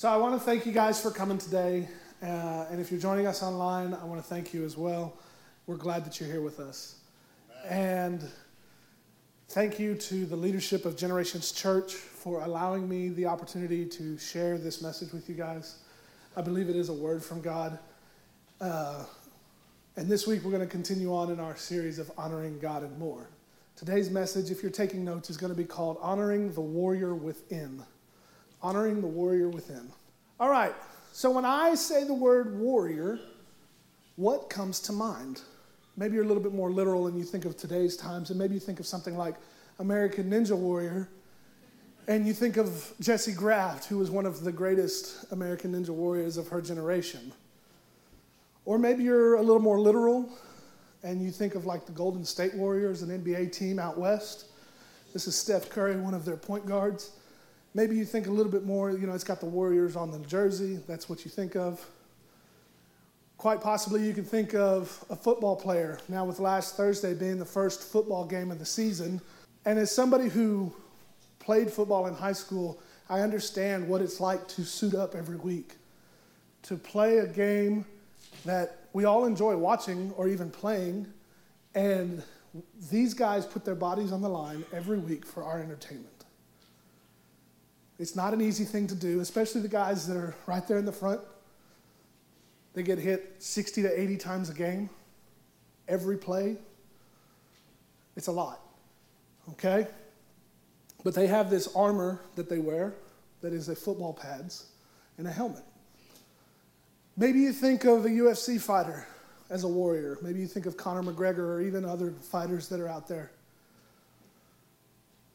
So I want to thank you guys for coming today. Uh, and if you're joining us online, I want to thank you as well. We're glad that you're here with us. And thank you to the leadership of Generations Church for allowing me the opportunity to share this message with you guys. I believe it is a word from God. Uh, and this week we're going to continue on in our series of honoring God and more. Today's message, if you're taking notes, is going to be called Honoring the Warrior Within honoring the warrior within. All right, so when I say the word warrior, what comes to mind? Maybe you're a little bit more literal and you think of today's times, and maybe you think of something like American Ninja Warrior, and you think of Jessie Graff, who was one of the greatest American Ninja Warriors of her generation. Or maybe you're a little more literal and you think of like the Golden State Warriors, an NBA team out west. This is Steph Curry, one of their point guards. Maybe you think a little bit more, you know, it's got the Warriors on the jersey. That's what you think of. Quite possibly, you can think of a football player. Now, with last Thursday being the first football game of the season, and as somebody who played football in high school, I understand what it's like to suit up every week, to play a game that we all enjoy watching or even playing, and these guys put their bodies on the line every week for our entertainment. It's not an easy thing to do, especially the guys that are right there in the front. They get hit 60 to 80 times a game, every play. It's a lot, okay? But they have this armor that they wear that is a football pads and a helmet. Maybe you think of a UFC fighter as a warrior. Maybe you think of Conor McGregor or even other fighters that are out there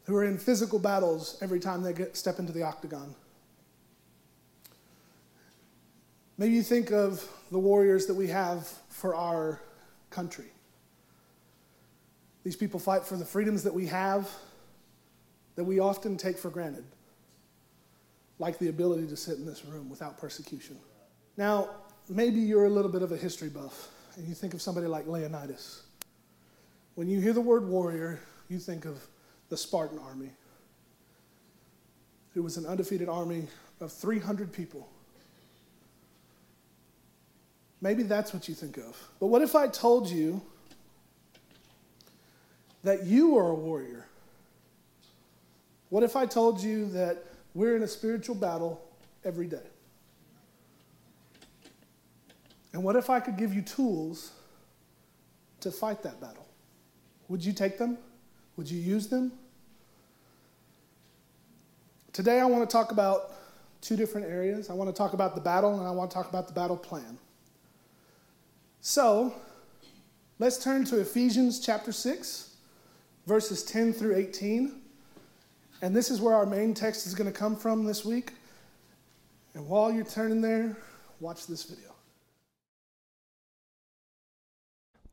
who are in physical battles every time they get, step into the octagon. Maybe you think of the warriors that we have for our country. These people fight for the freedoms that we have that we often take for granted, like the ability to sit in this room without persecution. Now, maybe you're a little bit of a history buff and you think of somebody like Leonidas. When you hear the word warrior, you think of the Spartan army. It was an undefeated army of 300 people. Maybe that's what you think of. But what if I told you that you are a warrior? What if I told you that we're in a spiritual battle every day? And what if I could give you tools to fight that battle? Would you take them? Would you use them? Today, I want to talk about two different areas. I want to talk about the battle, and I want to talk about the battle plan. So, let's turn to Ephesians chapter 6, verses 10 through 18. And this is where our main text is going to come from this week. And while you're turning there, watch this video.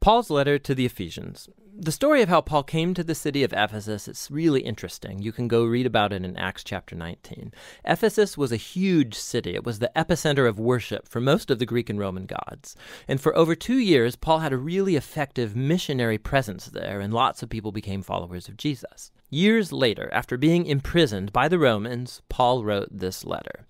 Paul's letter to the Ephesians. The story of how Paul came to the city of Ephesus is really interesting. You can go read about it in Acts chapter 19. Ephesus was a huge city. It was the epicenter of worship for most of the Greek and Roman gods. And for over two years, Paul had a really effective missionary presence there, and lots of people became followers of Jesus. Years later, after being imprisoned by the Romans, Paul wrote this letter.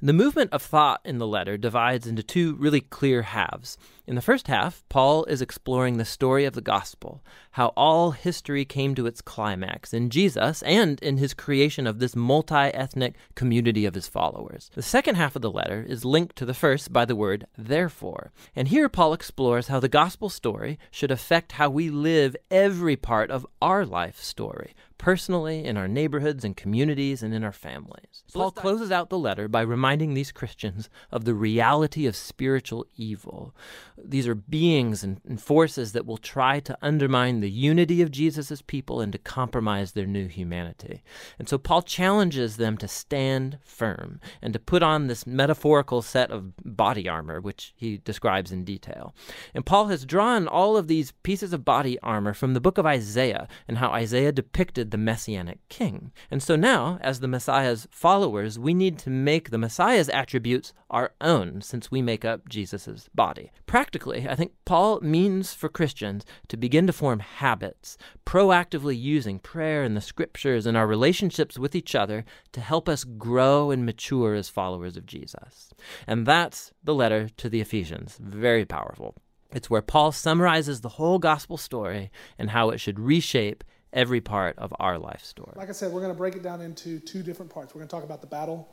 The movement of thought in the letter divides into two really clear halves. In the first half, Paul is exploring the story of the gospel, how all history came to its climax in Jesus and in his creation of this multi ethnic community of his followers. The second half of the letter is linked to the first by the word therefore. And here Paul explores how the gospel story should affect how we live every part of our life story personally, in our neighborhoods and communities, and in our families. So Paul closes out the letter by reminding these Christians of the reality of spiritual evil. These are beings and, and forces that will try to undermine the unity of Jesus' people and to compromise their new humanity. And so Paul challenges them to stand firm and to put on this metaphorical set of body armor, which he describes in detail. And Paul has drawn all of these pieces of body armor from the book of Isaiah and how Isaiah depicted the messianic king. And so now, as the Messiah's followers, we need to make the Messiah's attributes our own since we make up Jesus' body. Practically, I think Paul means for Christians to begin to form habits, proactively using prayer and the scriptures and our relationships with each other to help us grow and mature as followers of Jesus. And that's the letter to the Ephesians. Very powerful. It's where Paul summarizes the whole gospel story and how it should reshape every part of our life story. Like I said, we're going to break it down into two different parts. We're going to talk about the battle,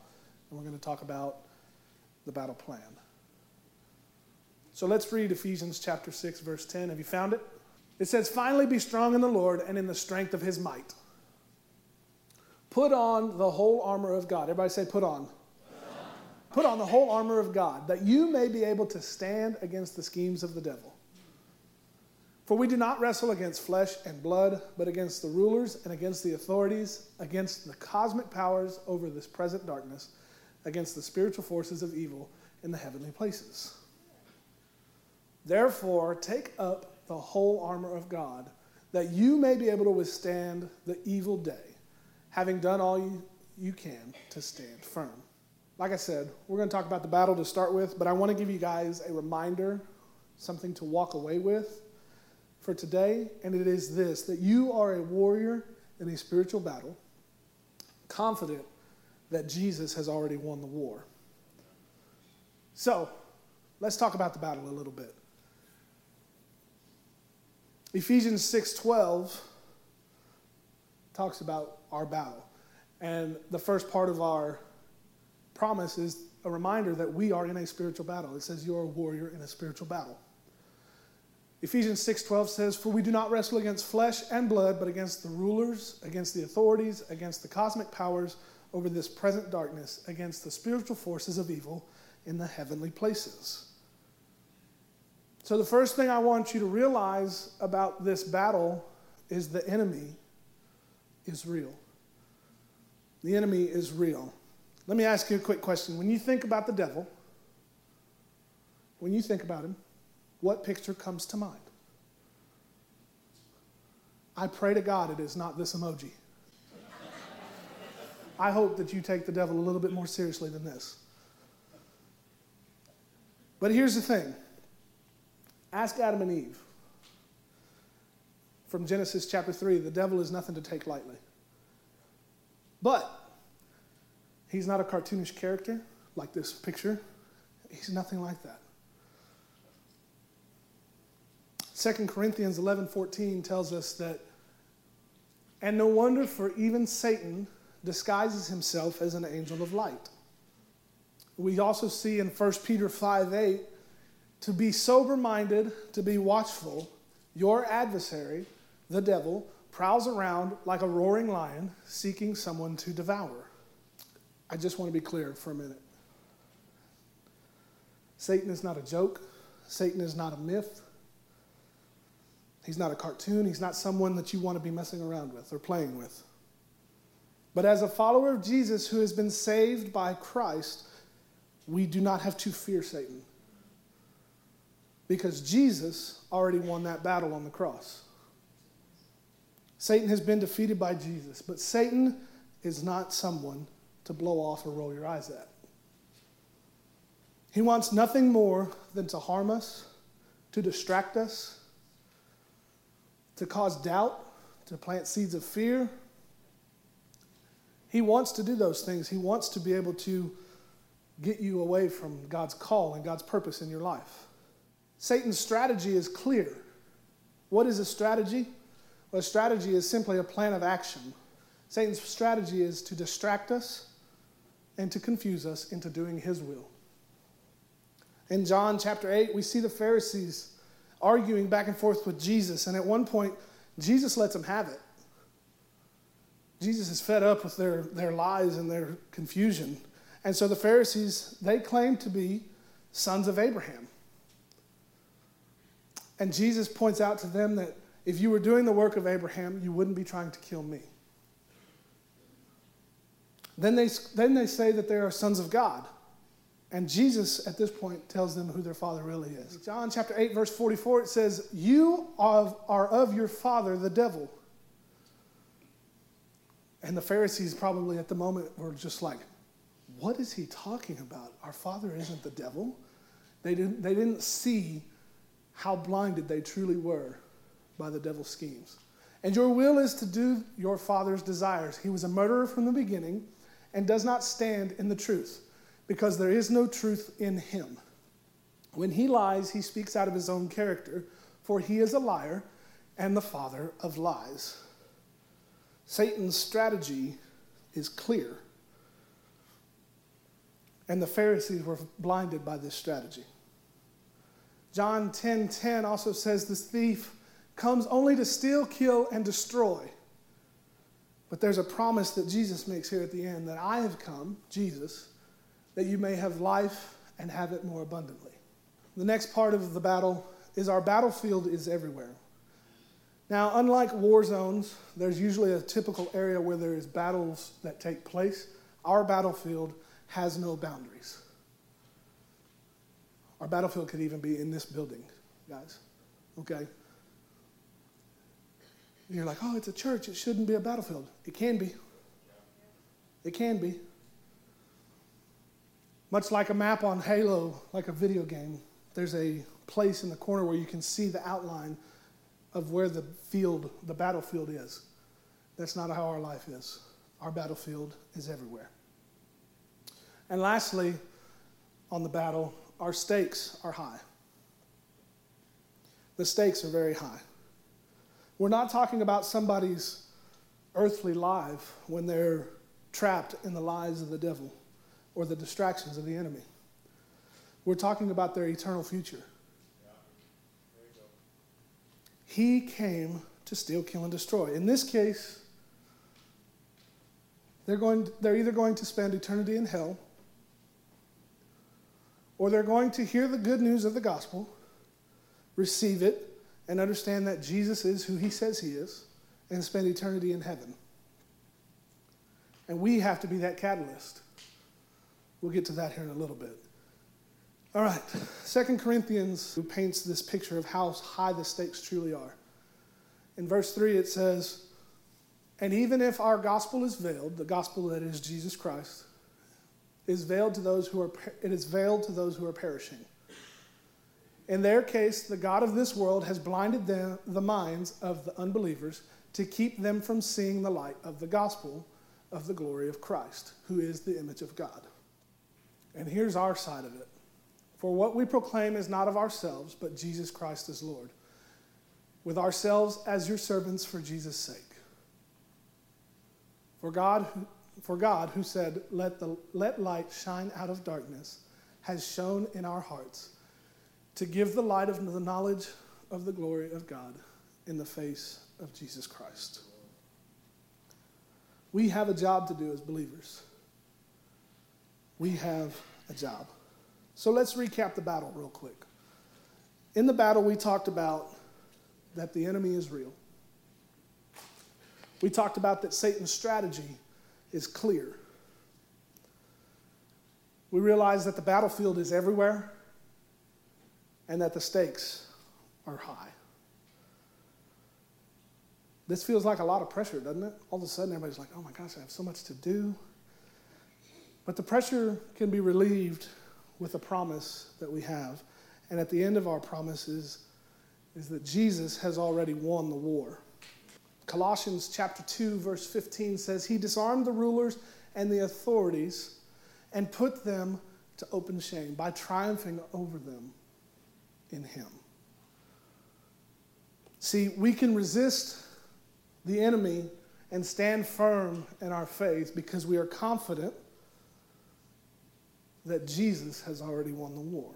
and we're going to talk about the battle plan. So let's read Ephesians chapter 6, verse 10. Have you found it? It says, Finally be strong in the Lord and in the strength of his might. Put on the whole armor of God. Everybody say, Put on. Put on the whole armor of God, that you may be able to stand against the schemes of the devil. For we do not wrestle against flesh and blood, but against the rulers and against the authorities, against the cosmic powers over this present darkness, against the spiritual forces of evil in the heavenly places. Therefore, take up the whole armor of God, that you may be able to withstand the evil day, having done all you, you can to stand firm. Like I said, we're going to talk about the battle to start with, but I want to give you guys a reminder, something to walk away with for today, and it is this that you are a warrior in a spiritual battle, confident that Jesus has already won the war. So, let's talk about the battle a little bit. Ephesians 6:12 talks about our battle. And the first part of our promise is a reminder that we are in a spiritual battle. It says you're a warrior in a spiritual battle. Ephesians 6:12 says, "For we do not wrestle against flesh and blood, but against the rulers, against the authorities, against the cosmic powers over this present darkness, against the spiritual forces of evil in the heavenly places." So, the first thing I want you to realize about this battle is the enemy is real. The enemy is real. Let me ask you a quick question. When you think about the devil, when you think about him, what picture comes to mind? I pray to God it is not this emoji. I hope that you take the devil a little bit more seriously than this. But here's the thing Ask Adam and Eve. From Genesis chapter 3, the devil is nothing to take lightly. But he's not a cartoonish character like this picture. He's nothing like that. 2 Corinthians 11:14 tells us that and no wonder for even Satan disguises himself as an angel of light. We also see in 1 Peter 5:8 to be sober minded, to be watchful. Your adversary, the devil, prowls around like a roaring lion seeking someone to devour. I just want to be clear for a minute. Satan is not a joke, Satan is not a myth. He's not a cartoon. He's not someone that you want to be messing around with or playing with. But as a follower of Jesus who has been saved by Christ, we do not have to fear Satan because Jesus already won that battle on the cross. Satan has been defeated by Jesus, but Satan is not someone to blow off or roll your eyes at. He wants nothing more than to harm us, to distract us, to cause doubt, to plant seeds of fear. He wants to do those things. He wants to be able to get you away from God's call and God's purpose in your life. Satan's strategy is clear. What is a strategy? Well, a strategy is simply a plan of action. Satan's strategy is to distract us and to confuse us into doing his will. In John chapter 8, we see the Pharisees arguing back and forth with Jesus, and at one point, Jesus lets them have it. Jesus is fed up with their, their lies and their confusion. And so the Pharisees, they claim to be sons of Abraham. And Jesus points out to them that if you were doing the work of Abraham, you wouldn't be trying to kill me. Then they, then they say that they are sons of God. And Jesus, at this point, tells them who their father really is. John chapter 8, verse 44, it says, You are of your father, the devil. And the Pharisees, probably at the moment, were just like, What is he talking about? Our father isn't the devil. They didn't, they didn't see how blinded they truly were by the devil's schemes. And your will is to do your father's desires. He was a murderer from the beginning and does not stand in the truth because there is no truth in him. When he lies, he speaks out of his own character, for he is a liar and the father of lies. Satan's strategy is clear. And the Pharisees were blinded by this strategy. John 10:10 10, 10 also says this thief comes only to steal, kill and destroy. But there's a promise that Jesus makes here at the end that I have come, Jesus, that you may have life and have it more abundantly. The next part of the battle is our battlefield is everywhere. Now, unlike war zones, there's usually a typical area where there is battles that take place. Our battlefield has no boundaries. Our battlefield could even be in this building, guys. Okay? You're like, oh, it's a church. It shouldn't be a battlefield. It can be. It can be. Much like a map on Halo, like a video game, there's a place in the corner where you can see the outline of where the field, the battlefield is. That's not how our life is. Our battlefield is everywhere. And lastly, on the battle, our stakes are high. The stakes are very high. We're not talking about somebody's earthly life when they're trapped in the lies of the devil or the distractions of the enemy. We're talking about their eternal future. He came to steal, kill, and destroy. In this case, they're, going, they're either going to spend eternity in hell or they're going to hear the good news of the gospel, receive it, and understand that Jesus is who he says he is, and spend eternity in heaven. And we have to be that catalyst. We'll get to that here in a little bit. All right, Second Corinthians paints this picture of how high the stakes truly are. In verse 3, it says, And even if our gospel is veiled, the gospel that is Jesus Christ, is veiled to those who are it is veiled to those who are perishing. In their case, the God of this world has blinded them, the minds of the unbelievers to keep them from seeing the light of the gospel of the glory of Christ, who is the image of God. And here's our side of it. For what we proclaim is not of ourselves, but Jesus Christ is Lord, with ourselves as your servants for Jesus' sake. For God, for God, who said, let, the, let light shine out of darkness, has shone in our hearts to give the light of the knowledge of the glory of God in the face of Jesus Christ. We have a job to do as believers. We have a job. So let's recap the battle real quick. In the battle, we talked about that the enemy is real. We talked about that Satan's strategy is clear. We realize that the battlefield is everywhere and that the stakes are high. This feels like a lot of pressure, doesn't it? All of a sudden, everybody's like, oh my gosh, I have so much to do. But the pressure can be relieved with a promise that we have. And at the end of our promises is that Jesus has already won the war. Colossians chapter 2 verse 15 says he disarmed the rulers and the authorities and put them to open shame by triumphing over them in him. See, we can resist the enemy and stand firm in our faith because we are confident that Jesus has already won the war.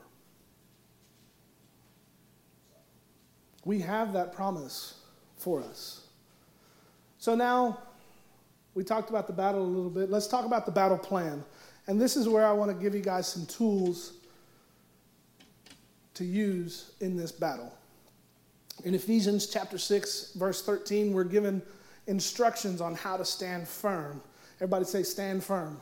We have that promise for us. So now we talked about the battle a little bit. Let's talk about the battle plan. And this is where I want to give you guys some tools to use in this battle. In Ephesians chapter 6, verse 13, we're given instructions on how to stand firm. Everybody say, stand firm.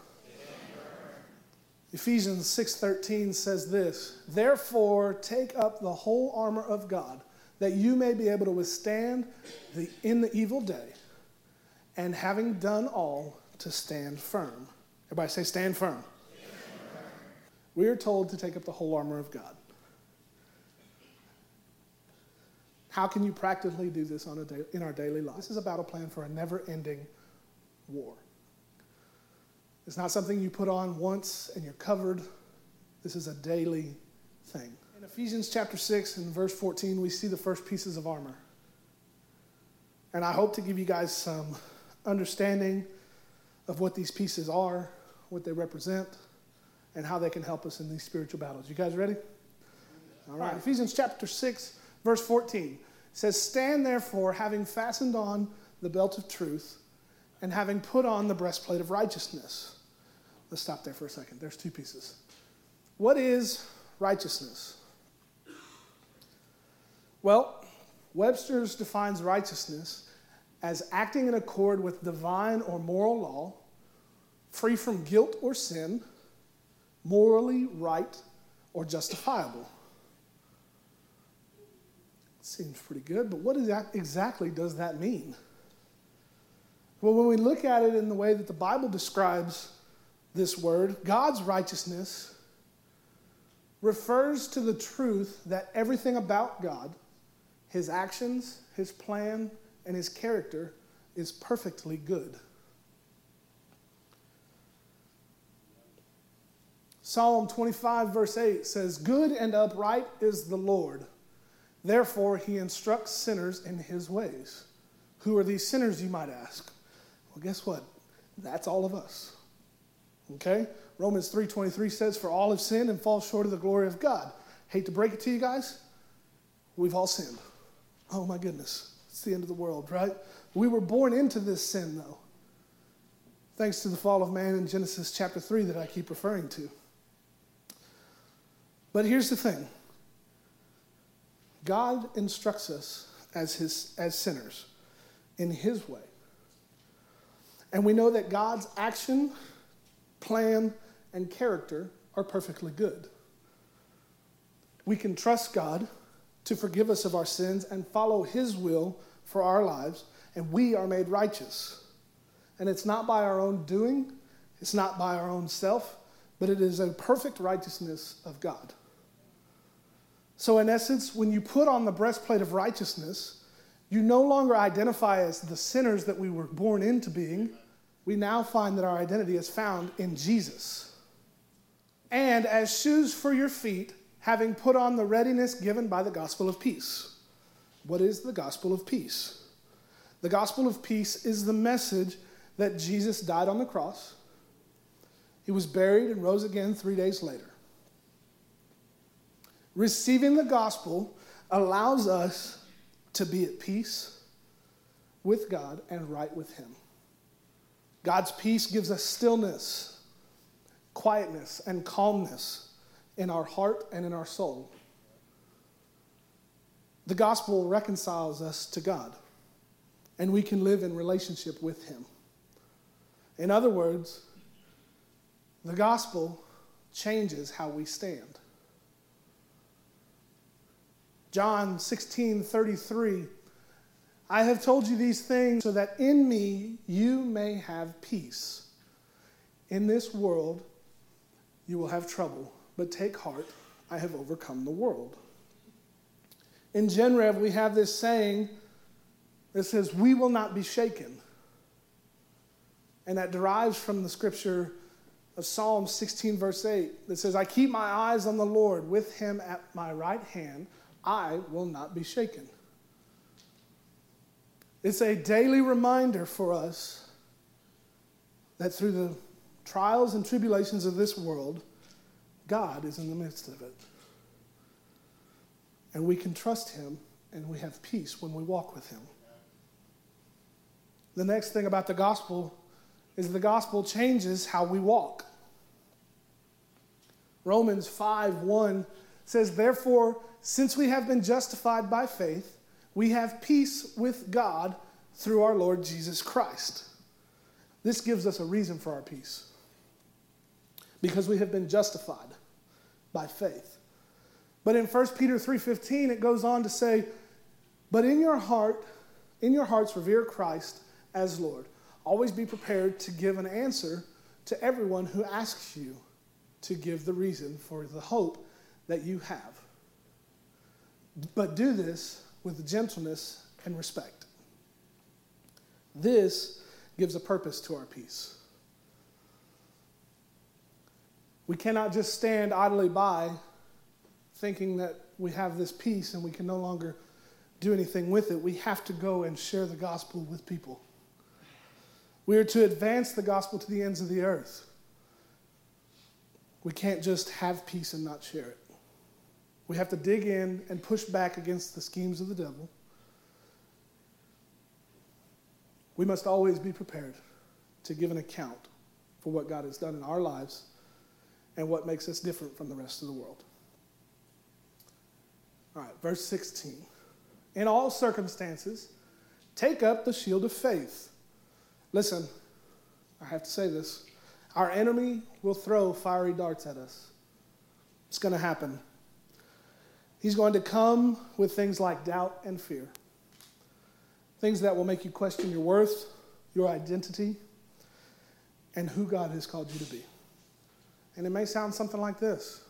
Ephesians 6:13 says this, "Therefore take up the whole armor of God, that you may be able to withstand the, in the evil day, and having done all, to stand firm. Everybody say, stand firm. stand firm. We are told to take up the whole armor of God. How can you practically do this on a day, in our daily life? This is a battle plan for a never ending war. It's not something you put on once and you're covered. This is a daily thing. In Ephesians chapter 6 and verse 14, we see the first pieces of armor. And I hope to give you guys some understanding of what these pieces are, what they represent, and how they can help us in these spiritual battles. You guys ready? All right. Ephesians chapter 6, verse 14 says, Stand therefore, having fastened on the belt of truth, and having put on the breastplate of righteousness. Let's stop there for a second. There's two pieces. What is righteousness? Well, Webster's defines righteousness as acting in accord with divine or moral law, free from guilt or sin, morally right or justifiable. Seems pretty good, but what exactly does that mean? Well, when we look at it in the way that the Bible describes this word, God's righteousness refers to the truth that everything about God, his actions, his plan, and his character is perfectly good. Psalm 25, verse 8 says, Good and upright is the Lord. Therefore, he instructs sinners in his ways. Who are these sinners, you might ask? Well, guess what? That's all of us. Okay? Romans 3:23 says for all have sinned and fall short of the glory of God. Hate to break it to you guys, we've all sinned. Oh my goodness. It's the end of the world, right? We were born into this sin though. Thanks to the fall of man in Genesis chapter 3 that I keep referring to. But here's the thing. God instructs us as his as sinners in his way. And we know that God's action, plan, and character are perfectly good. We can trust God to forgive us of our sins and follow His will for our lives, and we are made righteous. And it's not by our own doing, it's not by our own self, but it is a perfect righteousness of God. So, in essence, when you put on the breastplate of righteousness, you no longer identify as the sinners that we were born into being. We now find that our identity is found in Jesus. And as shoes for your feet, having put on the readiness given by the gospel of peace. What is the gospel of peace? The gospel of peace is the message that Jesus died on the cross, he was buried and rose again three days later. Receiving the gospel allows us to be at peace with God and right with Him. God's peace gives us stillness, quietness, and calmness in our heart and in our soul. The gospel reconciles us to God, and we can live in relationship with Him. In other words, the gospel changes how we stand. John 16 33. I have told you these things so that in me you may have peace. In this world you will have trouble, but take heart, I have overcome the world. In Genrev, we have this saying that says, We will not be shaken. And that derives from the scripture of Psalm 16, verse 8, that says, I keep my eyes on the Lord, with him at my right hand, I will not be shaken. It's a daily reminder for us that through the trials and tribulations of this world, God is in the midst of it. And we can trust Him and we have peace when we walk with Him. The next thing about the gospel is the gospel changes how we walk. Romans 5 1 says, Therefore, since we have been justified by faith, we have peace with God through our Lord Jesus Christ. This gives us a reason for our peace because we have been justified by faith. But in 1 Peter 3:15 it goes on to say, "But in your heart, in your hearts revere Christ as Lord. Always be prepared to give an answer to everyone who asks you to give the reason for the hope that you have. But do this with gentleness and respect. This gives a purpose to our peace. We cannot just stand idly by thinking that we have this peace and we can no longer do anything with it. We have to go and share the gospel with people. We are to advance the gospel to the ends of the earth. We can't just have peace and not share it. We have to dig in and push back against the schemes of the devil. We must always be prepared to give an account for what God has done in our lives and what makes us different from the rest of the world. All right, verse 16. In all circumstances, take up the shield of faith. Listen, I have to say this. Our enemy will throw fiery darts at us. It's going to happen. He's going to come with things like doubt and fear, things that will make you question your worth, your identity, and who God has called you to be. And it may sound something like this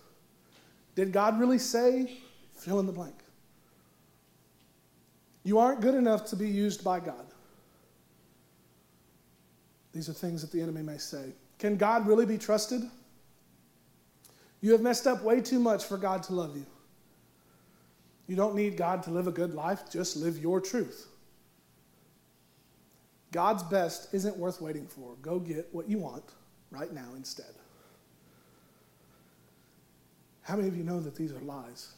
Did God really say, fill in the blank? You aren't good enough to be used by God. These are things that the enemy may say. Can God really be trusted? You have messed up way too much for God to love you. You don't need God to live a good life, just live your truth. God's best isn't worth waiting for. Go get what you want right now instead. How many of you know that these are lies?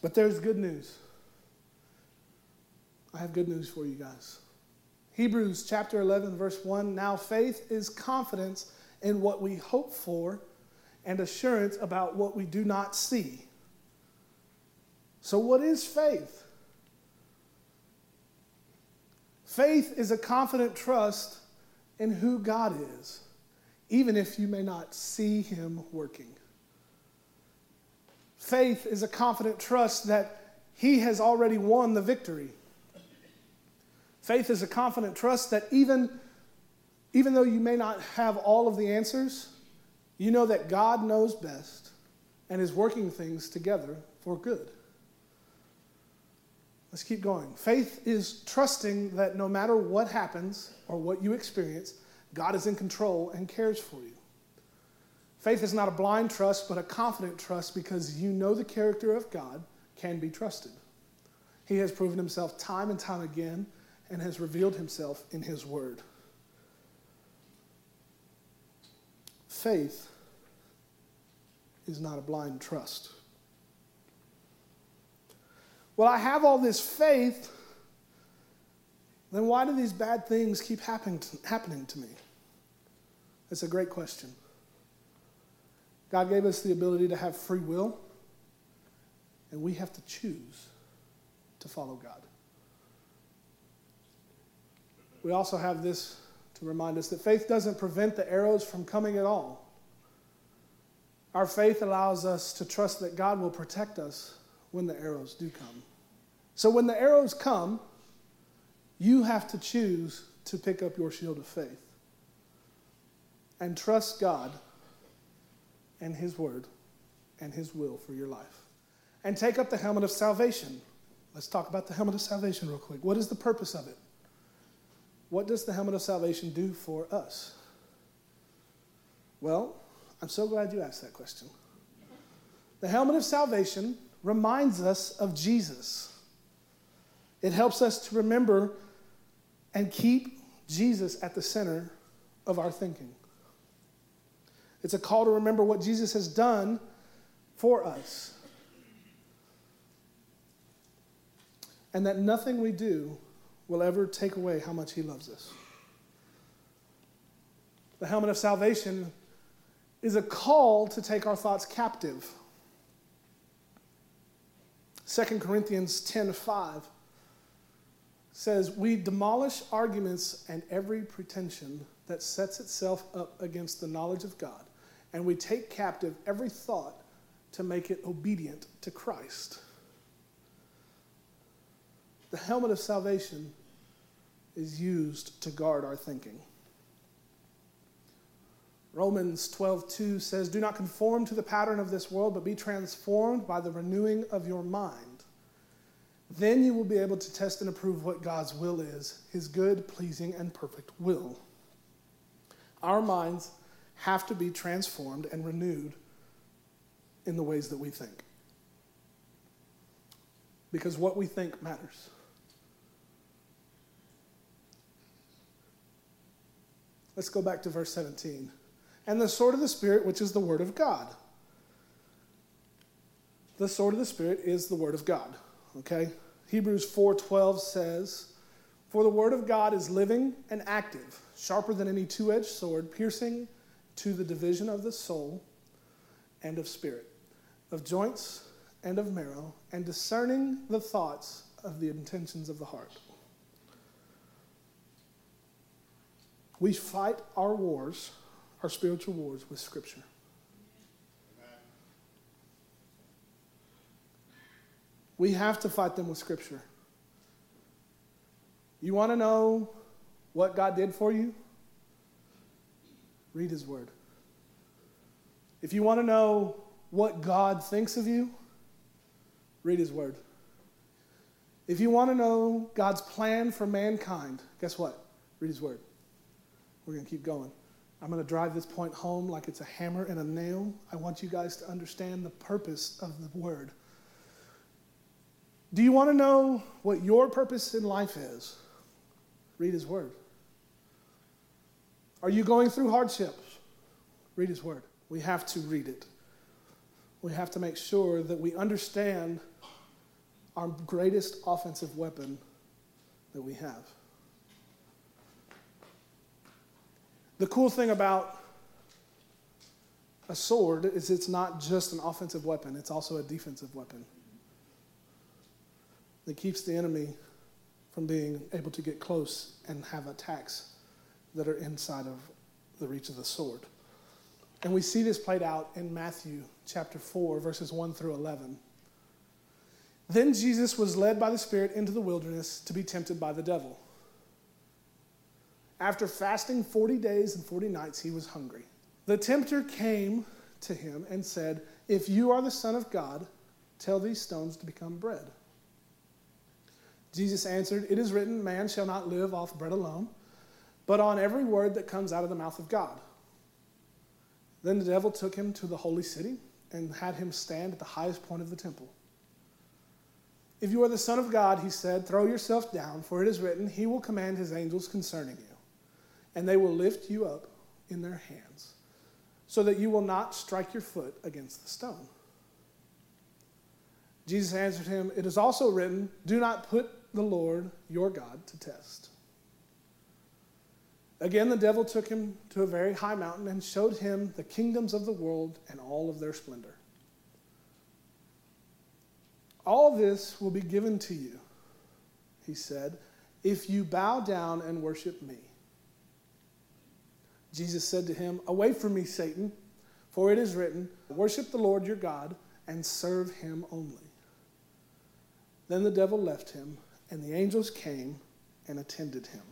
But there's good news. I have good news for you guys. Hebrews chapter 11, verse 1 Now faith is confidence in what we hope for and assurance about what we do not see. So, what is faith? Faith is a confident trust in who God is, even if you may not see Him working. Faith is a confident trust that He has already won the victory. Faith is a confident trust that even, even though you may not have all of the answers, you know that God knows best and is working things together for good. Let's keep going. Faith is trusting that no matter what happens or what you experience, God is in control and cares for you. Faith is not a blind trust, but a confident trust because you know the character of God can be trusted. He has proven himself time and time again and has revealed himself in his word. Faith is not a blind trust. Well, I have all this faith, then why do these bad things keep happening to, happening to me? That's a great question. God gave us the ability to have free will, and we have to choose to follow God. We also have this to remind us that faith doesn't prevent the arrows from coming at all. Our faith allows us to trust that God will protect us when the arrows do come. So when the arrows come, you have to choose to pick up your shield of faith and trust God and His word and His will for your life. And take up the helmet of salvation. Let's talk about the helmet of salvation real quick. What is the purpose of it? What does the helmet of salvation do for us? Well, I'm so glad you asked that question. The helmet of salvation reminds us of Jesus. It helps us to remember and keep Jesus at the center of our thinking. It's a call to remember what Jesus has done for us. And that nothing we do will ever take away how much He loves us. The helmet of salvation is a call to take our thoughts captive. 2 Corinthians 10:5 says, "We demolish arguments and every pretension that sets itself up against the knowledge of God, and we take captive every thought to make it obedient to Christ." The helmet of salvation is used to guard our thinking. Romans 12:2 says, "Do not conform to the pattern of this world, but be transformed by the renewing of your mind. Then you will be able to test and approve what God's will is, his good, pleasing, and perfect will." Our minds have to be transformed and renewed in the ways that we think. Because what we think matters. Let's go back to verse 17. And the sword of the Spirit, which is the Word of God. The sword of the Spirit is the Word of God. Okay? Hebrews 4:12 says, "For the Word of God is living and active, sharper than any two-edged sword, piercing to the division of the soul and of spirit, of joints and of marrow, and discerning the thoughts of the intentions of the heart. We fight our wars, our spiritual wars, with Scripture. We have to fight them with Scripture. You want to know what God did for you? Read His Word. If you want to know what God thinks of you, read His Word. If you want to know God's plan for mankind, guess what? Read His Word. We're going to keep going. I'm going to drive this point home like it's a hammer and a nail. I want you guys to understand the purpose of the Word. Do you want to know what your purpose in life is? Read His Word. Are you going through hardships? Read His Word. We have to read it. We have to make sure that we understand our greatest offensive weapon that we have. The cool thing about a sword is it's not just an offensive weapon, it's also a defensive weapon. It keeps the enemy from being able to get close and have attacks that are inside of the reach of the sword. And we see this played out in Matthew chapter 4, verses 1 through 11. Then Jesus was led by the Spirit into the wilderness to be tempted by the devil. After fasting 40 days and 40 nights, he was hungry. The tempter came to him and said, If you are the Son of God, tell these stones to become bread. Jesus answered, It is written, Man shall not live off bread alone, but on every word that comes out of the mouth of God. Then the devil took him to the holy city and had him stand at the highest point of the temple. If you are the Son of God, he said, throw yourself down, for it is written, He will command His angels concerning you, and they will lift you up in their hands, so that you will not strike your foot against the stone. Jesus answered him, It is also written, Do not put the Lord your God to test. Again, the devil took him to a very high mountain and showed him the kingdoms of the world and all of their splendor. All this will be given to you, he said, if you bow down and worship me. Jesus said to him, Away from me, Satan, for it is written, Worship the Lord your God and serve him only. Then the devil left him, and the angels came and attended him.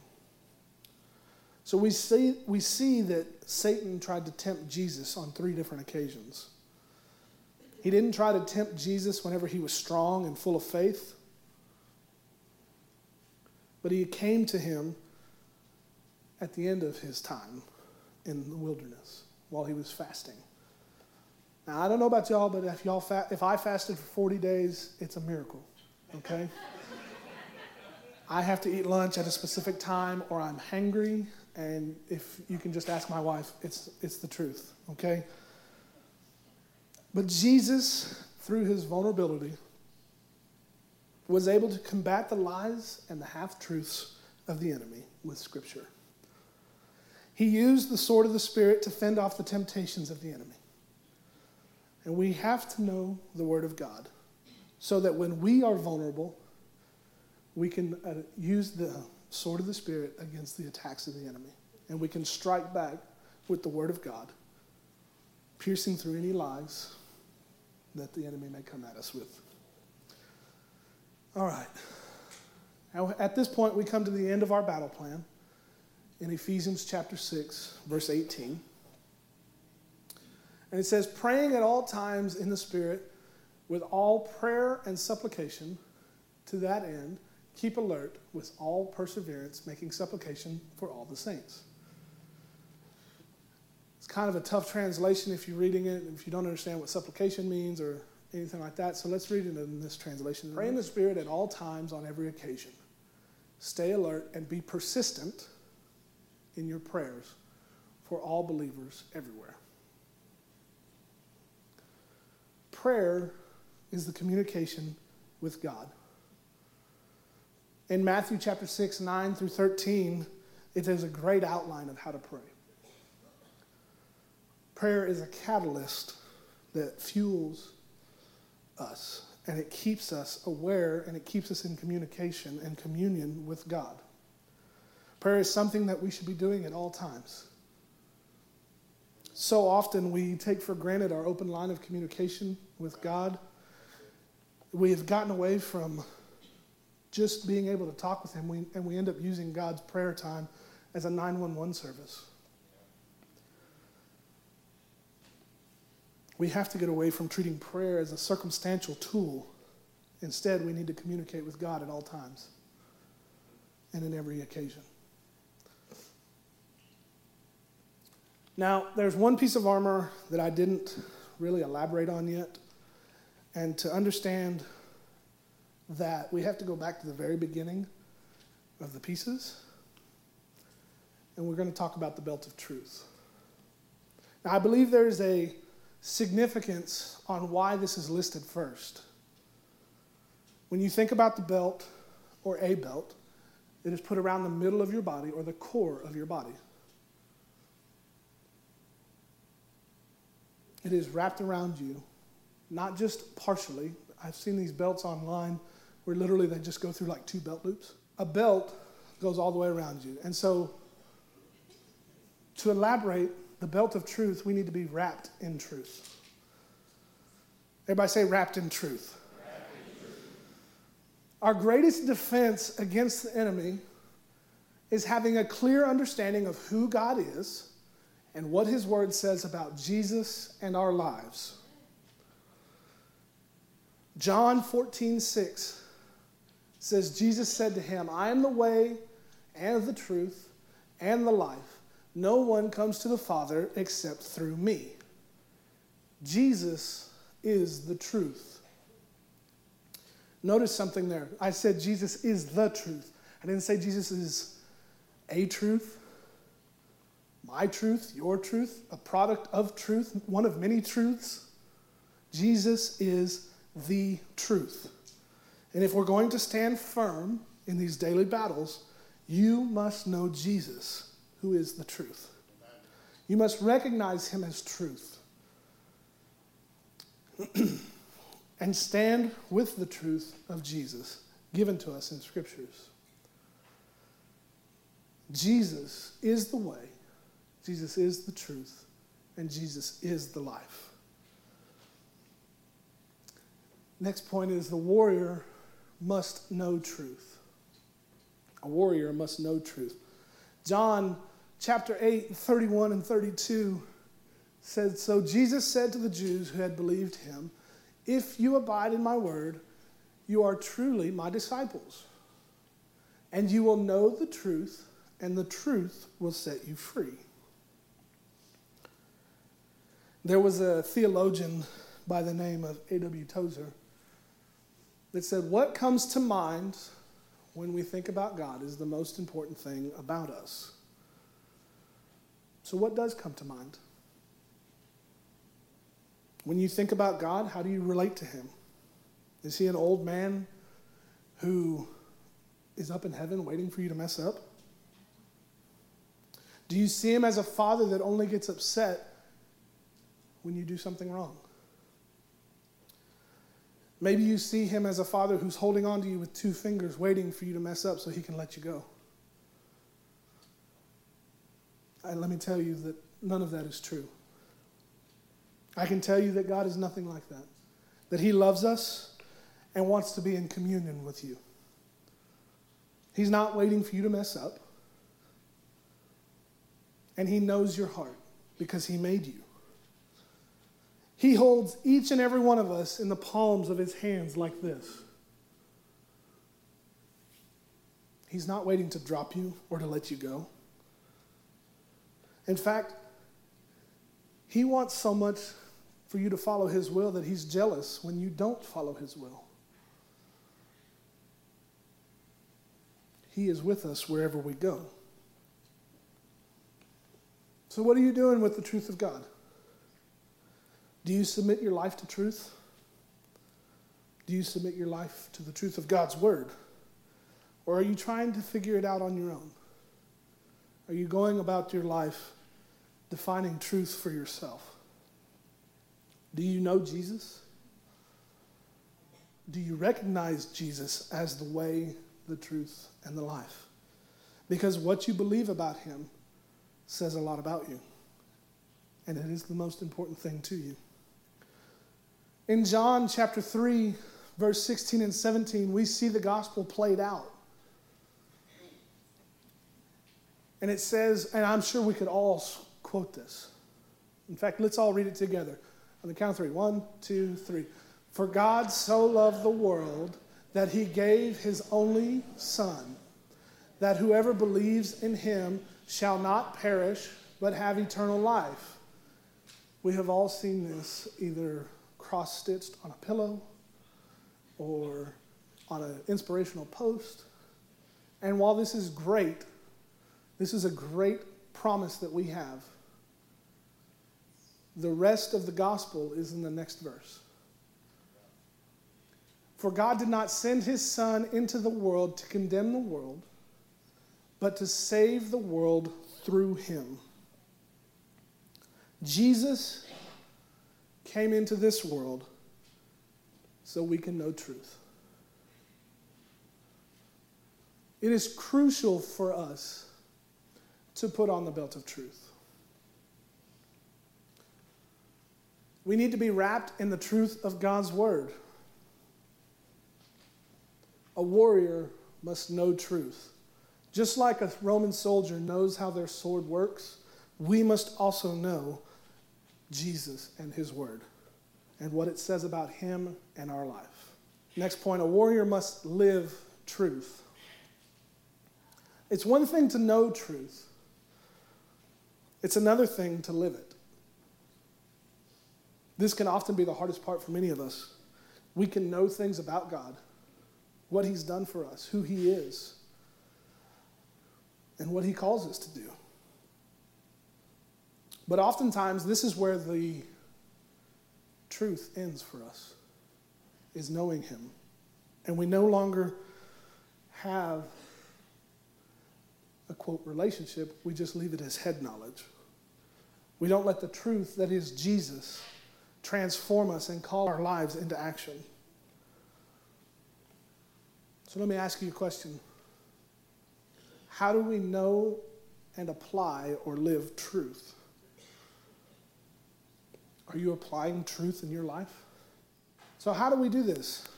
So we see, we see that Satan tried to tempt Jesus on three different occasions. He didn't try to tempt Jesus whenever he was strong and full of faith, but he came to him at the end of his time in the wilderness while he was fasting. Now, I don't know about y'all, but if, y'all fa- if I fasted for 40 days, it's a miracle, okay? I have to eat lunch at a specific time or I'm hungry and if you can just ask my wife, it's, it's the truth, okay? But Jesus, through his vulnerability, was able to combat the lies and the half truths of the enemy with Scripture. He used the sword of the Spirit to fend off the temptations of the enemy. And we have to know the Word of God so that when we are vulnerable, we can uh, use the sword of the Spirit against the attacks of the enemy. And we can strike back with the Word of God, piercing through any lies that the enemy may come at us with. All right. Now, at this point, we come to the end of our battle plan in Ephesians chapter 6, verse 18. And it says, praying at all times in the Spirit with all prayer and supplication to that end, keep alert with all perseverance, making supplication for all the saints. It's kind of a tough translation if you're reading it, if you don't understand what supplication means or anything like that. So let's read it in this translation. Pray in the Spirit at all times on every occasion. Stay alert and be persistent in your prayers for all believers everywhere. Prayer is the communication with God. In Matthew chapter 6, 9 through 13, it is a great outline of how to pray. Prayer is a catalyst that fuels us and it keeps us aware and it keeps us in communication and communion with God. Prayer is something that we should be doing at all times. So often we take for granted our open line of communication with God. We have gotten away from just being able to talk with Him, and we end up using God's prayer time as a 911 service. We have to get away from treating prayer as a circumstantial tool. Instead, we need to communicate with God at all times and in every occasion. Now, there's one piece of armor that I didn't really elaborate on yet. And to understand that, we have to go back to the very beginning of the pieces. And we're going to talk about the belt of truth. Now, I believe there's a significance on why this is listed first. When you think about the belt or a belt, it is put around the middle of your body or the core of your body. It is wrapped around you, not just partially. I've seen these belts online where literally they just go through like two belt loops. A belt goes all the way around you. And so, to elaborate, the belt of truth, we need to be wrapped in truth. Everybody say, wrapped in truth. Our greatest defense against the enemy is having a clear understanding of who God is and what his word says about Jesus and our lives. John 14, 6 says, Jesus said to him, I am the way and the truth and the life. No one comes to the Father except through me. Jesus is the truth. Notice something there. I said Jesus is the truth. I didn't say Jesus is a truth my truth, your truth, a product of truth, one of many truths. Jesus is the truth. And if we're going to stand firm in these daily battles, you must know Jesus, who is the truth. You must recognize him as truth. and stand with the truth of Jesus given to us in scriptures. Jesus is the way, Jesus is the truth, and Jesus is the life. Next point is the warrior must know truth. A warrior must know truth. John chapter 8, 31 and 32 said, So Jesus said to the Jews who had believed him, If you abide in my word, you are truly my disciples, and you will know the truth, and the truth will set you free. There was a theologian by the name of A.W. Tozer that said, What comes to mind when we think about God is the most important thing about us. So, what does come to mind? When you think about God, how do you relate to Him? Is He an old man who is up in heaven waiting for you to mess up? Do you see Him as a father that only gets upset when you do something wrong. Maybe you see him as a father who's holding on to you with two fingers, waiting for you to mess up so he can let you go. And let me tell you that none of that is true. I can tell you that God is nothing like that, that he loves us and wants to be in communion with you. He's not waiting for you to mess up. And he knows your heart because he made you. He holds each and every one of us in the palms of his hands like this. He's not waiting to drop you or to let you go. In fact, he wants so much for you to follow his will that he's jealous when you don't follow his will. He is with us wherever we go. So, what are you doing with the truth of God? Do you submit your life to truth? Do you submit your life to the truth of God's word? Or are you trying to figure it out on your own? Are you going about your life defining truth for yourself? Do you know Jesus? Do you recognize Jesus as the way, the truth, and the life? Because what you believe about him says a lot about you. And it is the most important thing to you. In John chapter 3, verse 16 and 17, we see the gospel played out. And it says, and I'm sure we could all quote this. In fact, let's all read it together. On the count of three: one, two, three. For God so loved the world that he gave his only Son, that whoever believes in him shall not perish, but have eternal life. We have all seen this either cross stitched on a pillow or on an inspirational post. And while this is great, this is a great promise that we have. The rest of the gospel is in the next verse. For God did not send his Son into the world to condemn the world, but to save the world through him. Jesus came into this world so we can know truth. It is crucial for us to put on the belt of truth. We need to be wrapped in the truth of God's word. A warrior must know truth. Just like a Roman soldier knows how their sword works, we must also know Jesus and his word and what it says about him and our life. Next point a warrior must live truth. It's one thing to know truth, it's another thing to live it. This can often be the hardest part for many of us. We can know things about God, what He's done for us, who He is, and what He calls us to do. But oftentimes, this is where the truth ends for us, is knowing Him. And we no longer have a quote relationship, we just leave it as head knowledge. We don't let the truth that is Jesus transform us and call our lives into action. So let me ask you a question How do we know and apply or live truth? Are you applying truth in your life? So, how do we do this?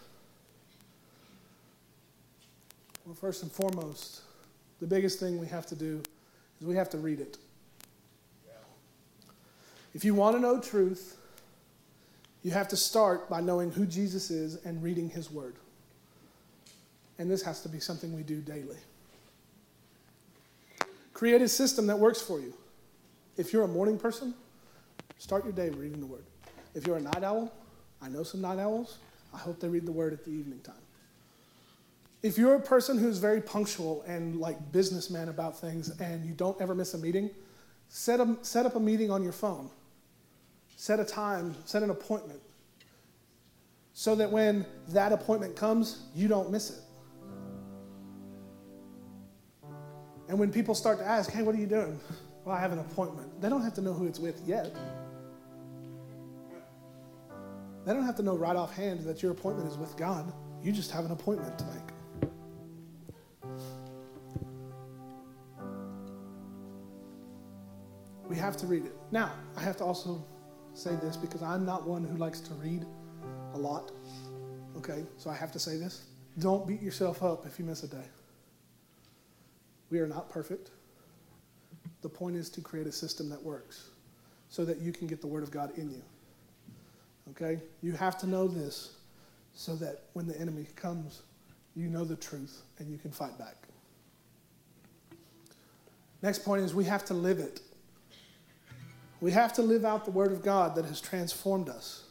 Well, first and foremost, the biggest thing we have to do is we have to read it. If you want to know truth, you have to start by knowing who Jesus is and reading his word. And this has to be something we do daily. Create a system that works for you. If you're a morning person, start your day reading the word. If you're a night owl, I know some night owls, I hope they read the word at the evening time. If you're a person who's very punctual and like businessman about things and you don't ever miss a meeting, set, a, set up a meeting on your phone. Set a time, set an appointment. So that when that appointment comes, you don't miss it. And when people start to ask, hey, what are you doing? Well, I have an appointment. They don't have to know who it's with yet. They don't have to know right offhand that your appointment is with God. You just have an appointment to make. We have to read it. Now, I have to also say this because I'm not one who likes to read a lot. Okay, so I have to say this. Don't beat yourself up if you miss a day. We are not perfect. The point is to create a system that works so that you can get the Word of God in you. Okay? You have to know this so that when the enemy comes, you know the truth and you can fight back. Next point is we have to live it. We have to live out the Word of God that has transformed us.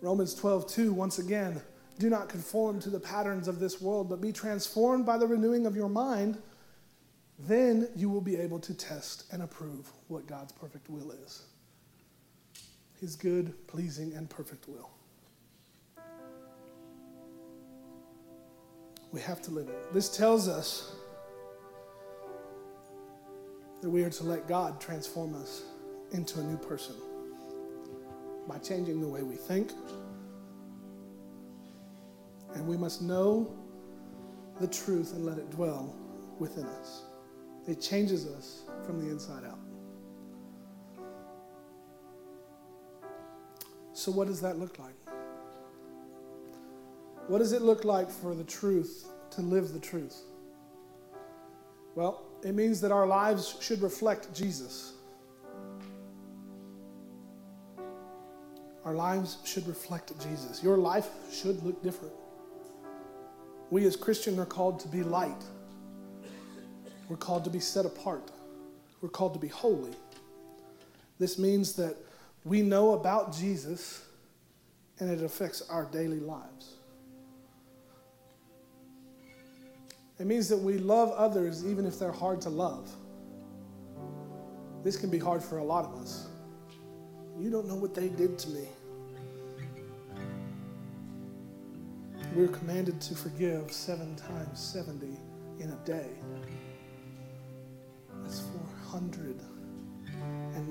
Romans 12, 2, once again, do not conform to the patterns of this world, but be transformed by the renewing of your mind. Then you will be able to test and approve what God's perfect will is His good, pleasing, and perfect will. We have to live it. This tells us that we are to let God transform us into a new person by changing the way we think. And we must know the truth and let it dwell within us. It changes us from the inside out. So, what does that look like? What does it look like for the truth to live the truth? Well, it means that our lives should reflect Jesus. Our lives should reflect Jesus. Your life should look different. We as Christians are called to be light. We're called to be set apart. We're called to be holy. This means that we know about Jesus and it affects our daily lives. It means that we love others even if they're hard to love. This can be hard for a lot of us. You don't know what they did to me. We're commanded to forgive seven times 70 in a day.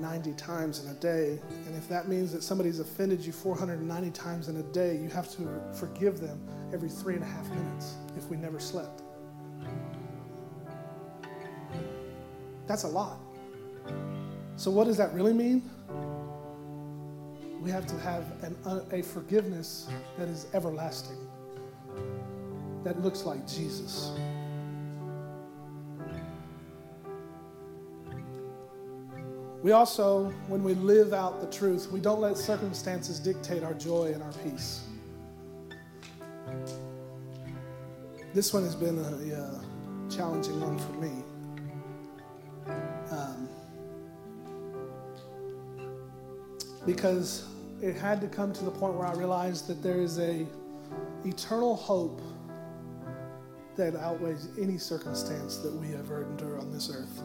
490 times in a day. And if that means that somebody's offended you 490 times in a day, you have to forgive them every three and a half minutes if we never slept. That's a lot. So, what does that really mean? We have to have an, uh, a forgiveness that is everlasting, that looks like Jesus. We also, when we live out the truth, we don't let circumstances dictate our joy and our peace. This one has been a, a uh, challenging one for me. because it had to come to the point where I realized that there is a eternal hope that outweighs any circumstance that we have ever endure on this earth.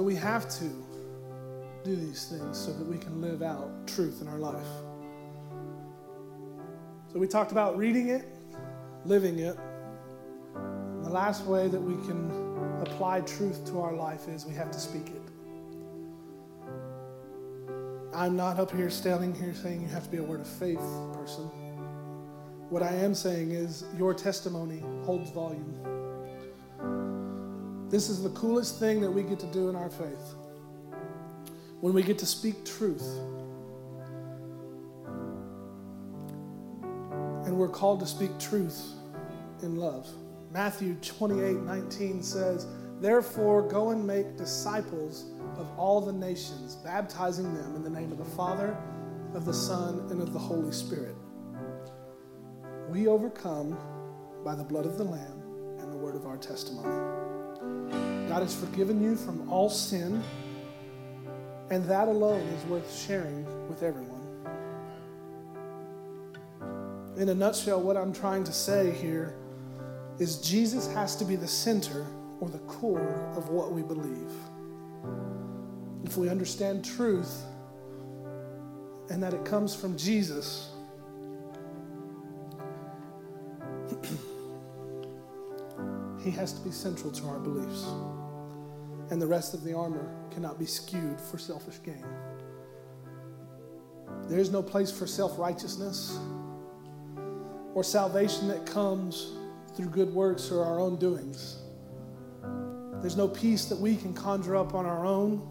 So we have to do these things so that we can live out truth in our life. So we talked about reading it, living it. The last way that we can apply truth to our life is we have to speak it. I'm not up here standing here saying you have to be a word of faith person. What I am saying is your testimony holds volume. This is the coolest thing that we get to do in our faith. When we get to speak truth. And we're called to speak truth in love. Matthew 28 19 says, Therefore, go and make disciples of all the nations, baptizing them in the name of the Father, of the Son, and of the Holy Spirit. We overcome by the blood of the Lamb and the word of our testimony. God has forgiven you from all sin, and that alone is worth sharing with everyone. In a nutshell, what I'm trying to say here is Jesus has to be the center or the core of what we believe if we understand truth and that it comes from Jesus, he has to be central to our beliefs. And the rest of the armor cannot be skewed for selfish gain. There's no place for self righteousness or salvation that comes through good works or our own doings. There's no peace that we can conjure up on our own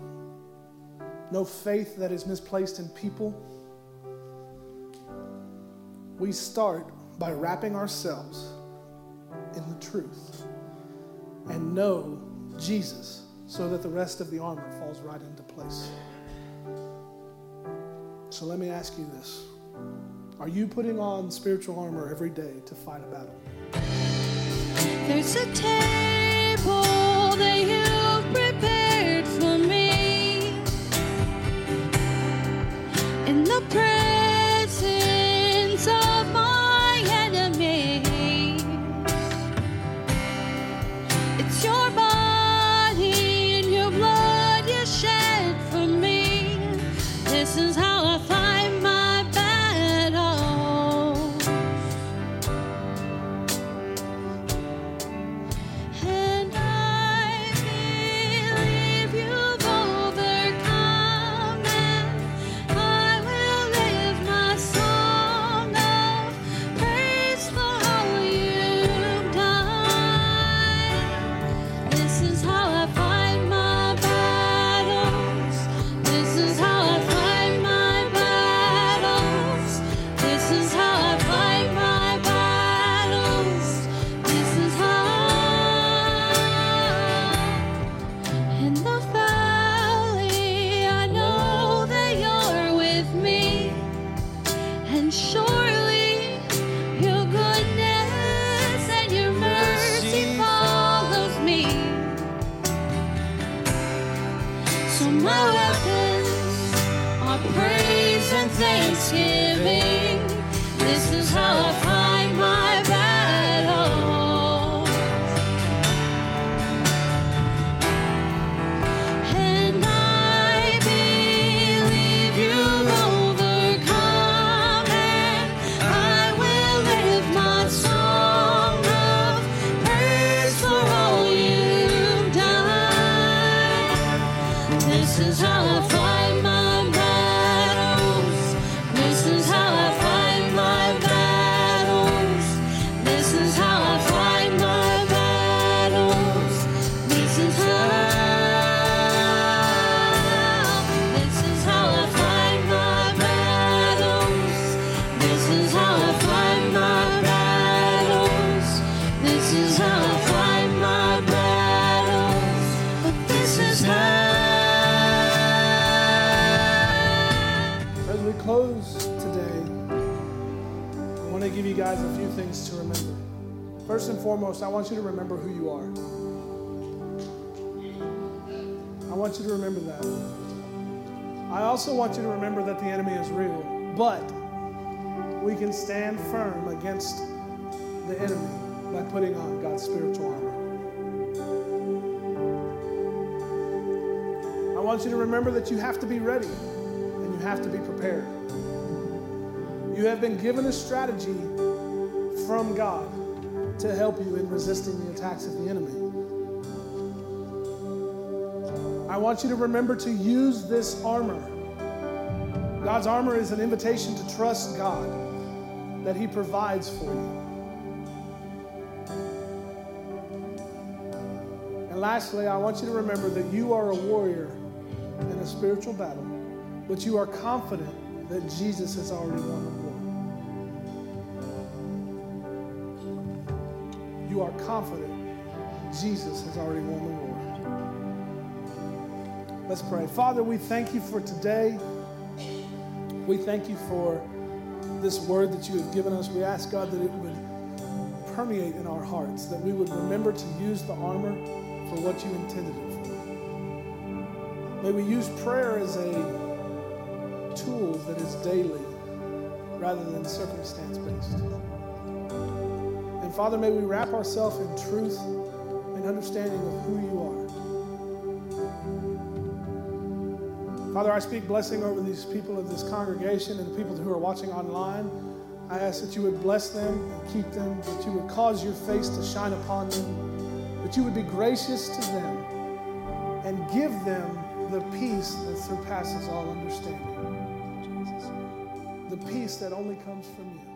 no faith that is misplaced in people. We start by wrapping ourselves in the truth and know Jesus so that the rest of the armor falls right into place. So let me ask you this Are you putting on spiritual armor every day to fight a battle? There's a table that you've prepared. Praise and thanksgiving. This is how I First and foremost, I want you to remember who you are. I want you to remember that. I also want you to remember that the enemy is real, but we can stand firm against the enemy by putting on God's spiritual armor. I want you to remember that you have to be ready and you have to be prepared. You have been given a strategy from God to help you in resisting the attacks of the enemy. I want you to remember to use this armor. God's armor is an invitation to trust God that He provides for you. And lastly, I want you to remember that you are a warrior in a spiritual battle, but you are confident that Jesus has already won the war. You are confident Jesus has already won the war. Let's pray. Father, we thank you for today. We thank you for this word that you have given us. We ask, God, that it would permeate in our hearts, that we would remember to use the armor for what you intended it for. May we use prayer as a tool that is daily rather than circumstance based. Father, may we wrap ourselves in truth and understanding of who you are. Father, I speak blessing over these people of this congregation and the people who are watching online. I ask that you would bless them and keep them, that you would cause your face to shine upon them, that you would be gracious to them and give them the peace that surpasses all understanding. The peace that only comes from you.